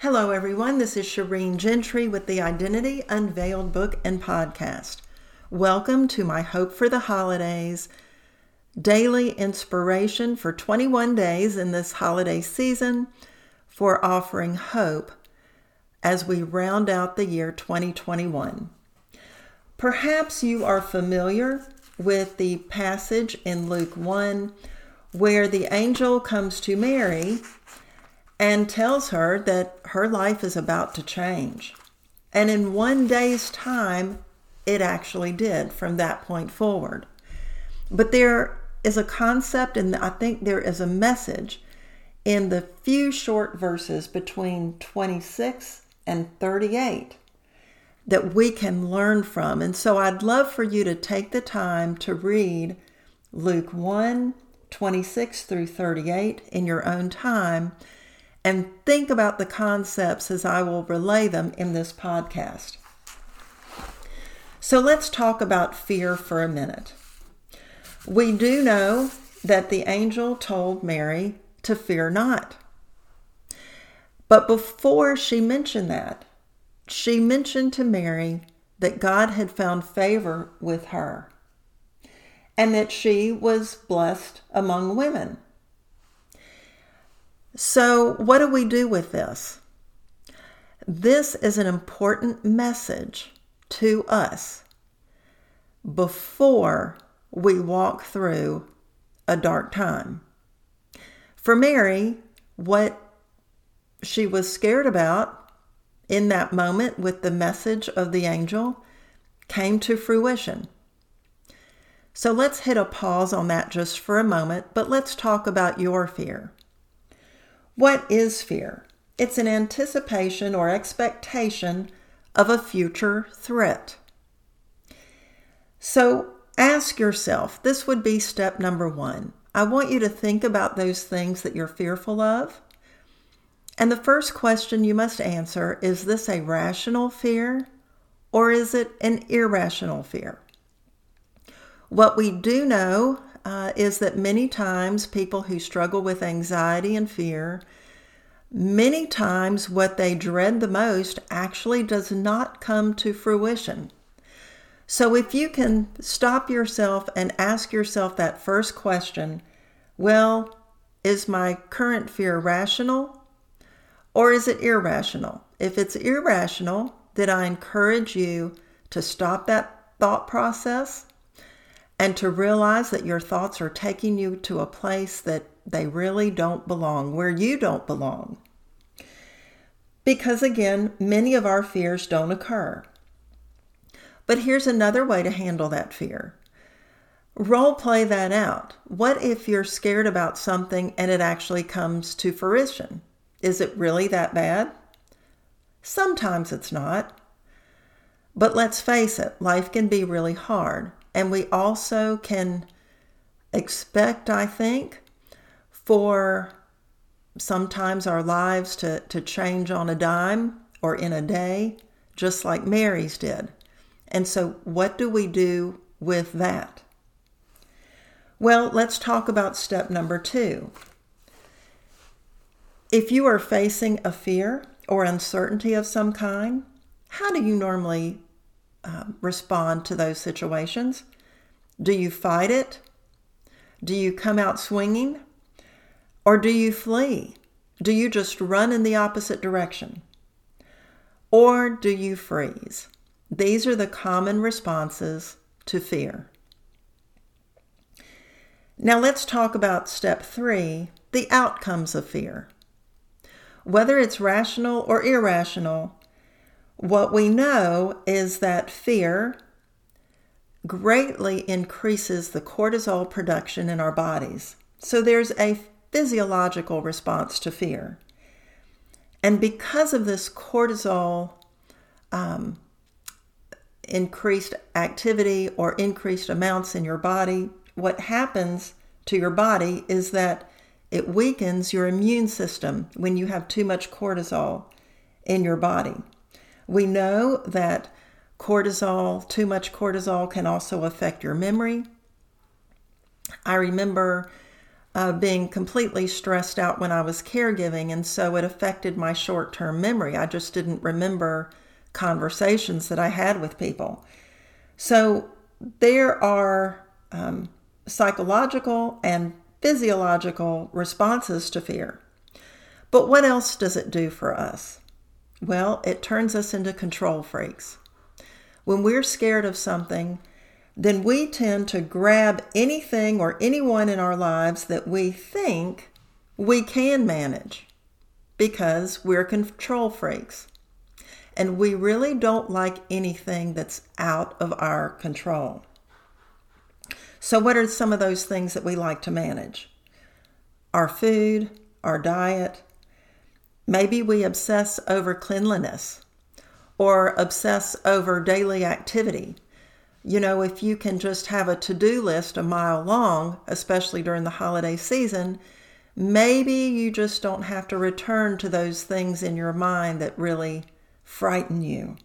Hello, everyone. This is Shireen Gentry with the Identity Unveiled book and podcast. Welcome to my Hope for the Holidays daily inspiration for 21 days in this holiday season for offering hope as we round out the year 2021. Perhaps you are familiar with the passage in Luke 1 where the angel comes to Mary and tells her that her life is about to change. And in one day's time, it actually did from that point forward. But there is a concept, and I think there is a message in the few short verses between 26 and 38 that we can learn from. And so I'd love for you to take the time to read Luke 1 26 through 38 in your own time and think about the concepts as I will relay them in this podcast. So let's talk about fear for a minute. We do know that the angel told Mary to fear not. But before she mentioned that, she mentioned to Mary that God had found favor with her and that she was blessed among women. So, what do we do with this? This is an important message to us before we walk through a dark time. For Mary, what she was scared about in that moment with the message of the angel came to fruition. So let's hit a pause on that just for a moment, but let's talk about your fear. What is fear? It's an anticipation or expectation of a future threat. So ask yourself this would be step number one. I want you to think about those things that you're fearful of. And the first question you must answer is this a rational fear or is it an irrational fear? What we do know uh, is that many times people who struggle with anxiety and fear, many times what they dread the most actually does not come to fruition. So if you can stop yourself and ask yourself that first question, well, is my current fear rational or is it irrational? If it's irrational, then I encourage you to stop that thought process and to realize that your thoughts are taking you to a place that they really don't belong, where you don't belong. Because again, many of our fears don't occur. But here's another way to handle that fear role play that out. What if you're scared about something and it actually comes to fruition? Is it really that bad? Sometimes it's not. But let's face it, life can be really hard. And we also can expect, I think, for sometimes our lives to, to change on a dime or in a day, just like Mary's did. And so, what do we do with that? Well, let's talk about step number two. If you are facing a fear or uncertainty of some kind, how do you normally uh, respond to those situations? Do you fight it? Do you come out swinging? Or do you flee? Do you just run in the opposite direction? Or do you freeze? These are the common responses to fear. Now let's talk about step three the outcomes of fear. Whether it's rational or irrational, what we know is that fear greatly increases the cortisol production in our bodies. So there's a physiological response to fear. And because of this cortisol um, increased activity or increased amounts in your body, what happens to your body is that it weakens your immune system when you have too much cortisol in your body. We know that cortisol, too much cortisol, can also affect your memory. I remember uh, being completely stressed out when I was caregiving, and so it affected my short term memory. I just didn't remember conversations that I had with people. So there are um, psychological and physiological responses to fear. But what else does it do for us? Well, it turns us into control freaks. When we're scared of something, then we tend to grab anything or anyone in our lives that we think we can manage because we're control freaks. And we really don't like anything that's out of our control. So, what are some of those things that we like to manage? Our food, our diet. Maybe we obsess over cleanliness or obsess over daily activity. You know, if you can just have a to do list a mile long, especially during the holiday season, maybe you just don't have to return to those things in your mind that really frighten you.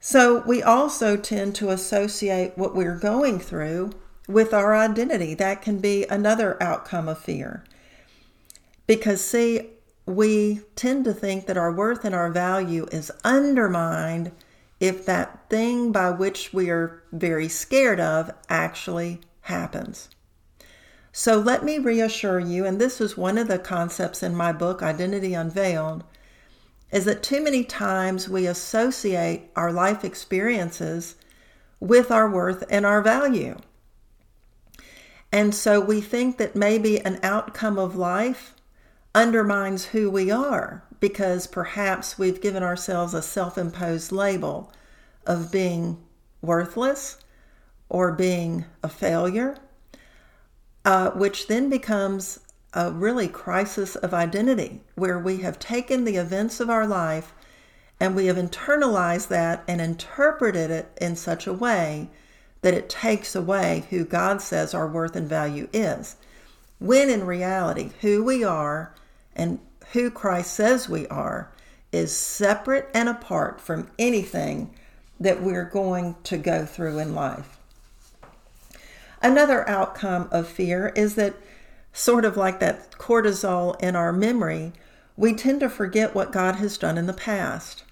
So, we also tend to associate what we're going through with our identity. That can be another outcome of fear. Because, see, we tend to think that our worth and our value is undermined if that thing by which we are very scared of actually happens. So let me reassure you, and this is one of the concepts in my book, Identity Unveiled, is that too many times we associate our life experiences with our worth and our value. And so we think that maybe an outcome of life undermines who we are because perhaps we've given ourselves a self imposed label of being worthless or being a failure, uh, which then becomes a really crisis of identity where we have taken the events of our life and we have internalized that and interpreted it in such a way that it takes away who God says our worth and value is. When in reality, who we are and who Christ says we are is separate and apart from anything that we're going to go through in life. Another outcome of fear is that, sort of like that cortisol in our memory, we tend to forget what God has done in the past.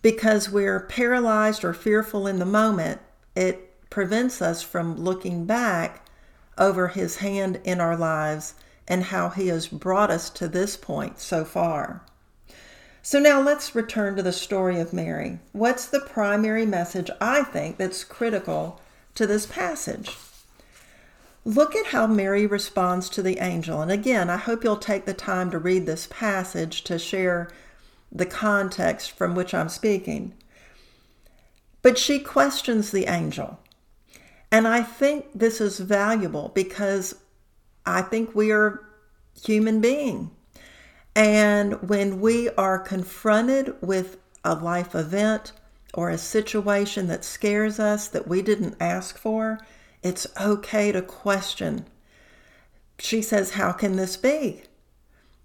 Because we're paralyzed or fearful in the moment, it prevents us from looking back over His hand in our lives and how He has brought us to this point so far. So now let's return to the story of Mary. What's the primary message I think that's critical to this passage? Look at how Mary responds to the angel. And again, I hope you'll take the time to read this passage to share the context from which I'm speaking. But she questions the angel. And I think this is valuable because I think we are human being. And when we are confronted with a life event or a situation that scares us that we didn't ask for, it's okay to question. She says, How can this be?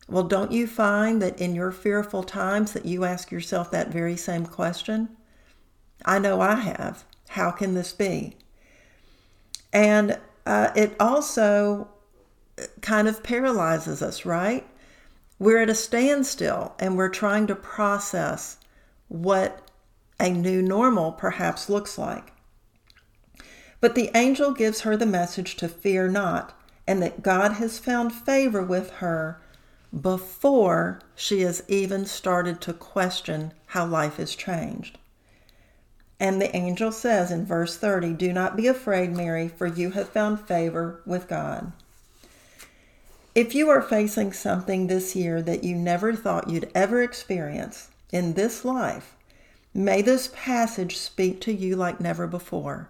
Well, don't you find that in your fearful times that you ask yourself that very same question? I know I have. How can this be? And uh, it also kind of paralyzes us, right? We're at a standstill and we're trying to process what a new normal perhaps looks like. But the angel gives her the message to fear not, and that God has found favor with her before she has even started to question how life has changed. And the angel says in verse 30 Do not be afraid, Mary, for you have found favor with God. If you are facing something this year that you never thought you'd ever experience in this life, may this passage speak to you like never before.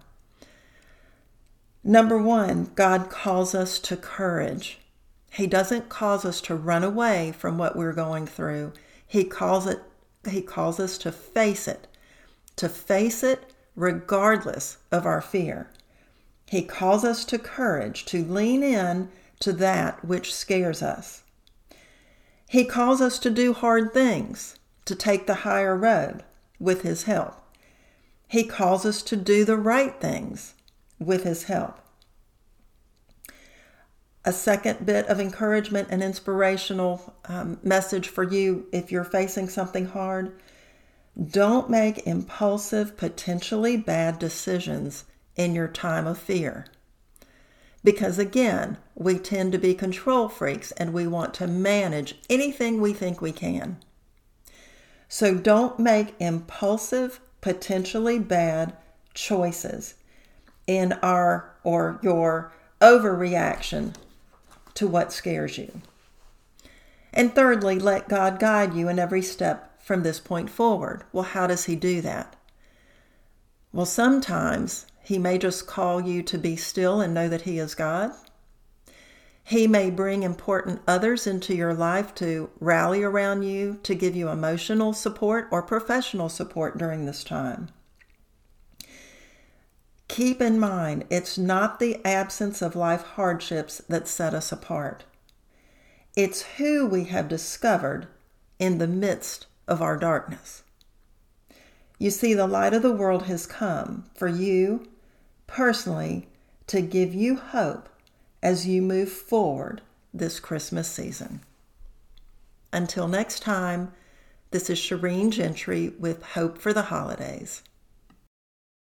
Number one, God calls us to courage. He doesn't cause us to run away from what we're going through. He calls it he calls us to face it, to face it regardless of our fear. He calls us to courage, to lean in to that which scares us. He calls us to do hard things, to take the higher road with His help. He calls us to do the right things with His help. a second bit of encouragement and inspirational um, message for you if you're facing something hard. Don't make impulsive, potentially bad decisions in your time of fear. Because again, we tend to be control freaks and we want to manage anything we think we can. So don't make impulsive, potentially bad choices in our or your overreaction to what scares you. And thirdly, let God guide you in every step from this point forward. Well, how does He do that? Well, sometimes He may just call you to be still and know that He is God. He may bring important others into your life to rally around you, to give you emotional support or professional support during this time. Keep in mind, it's not the absence of life hardships that set us apart. It's who we have discovered in the midst of our darkness. You see, the light of the world has come for you personally to give you hope as you move forward this Christmas season. Until next time, this is Shireen Gentry with Hope for the Holidays.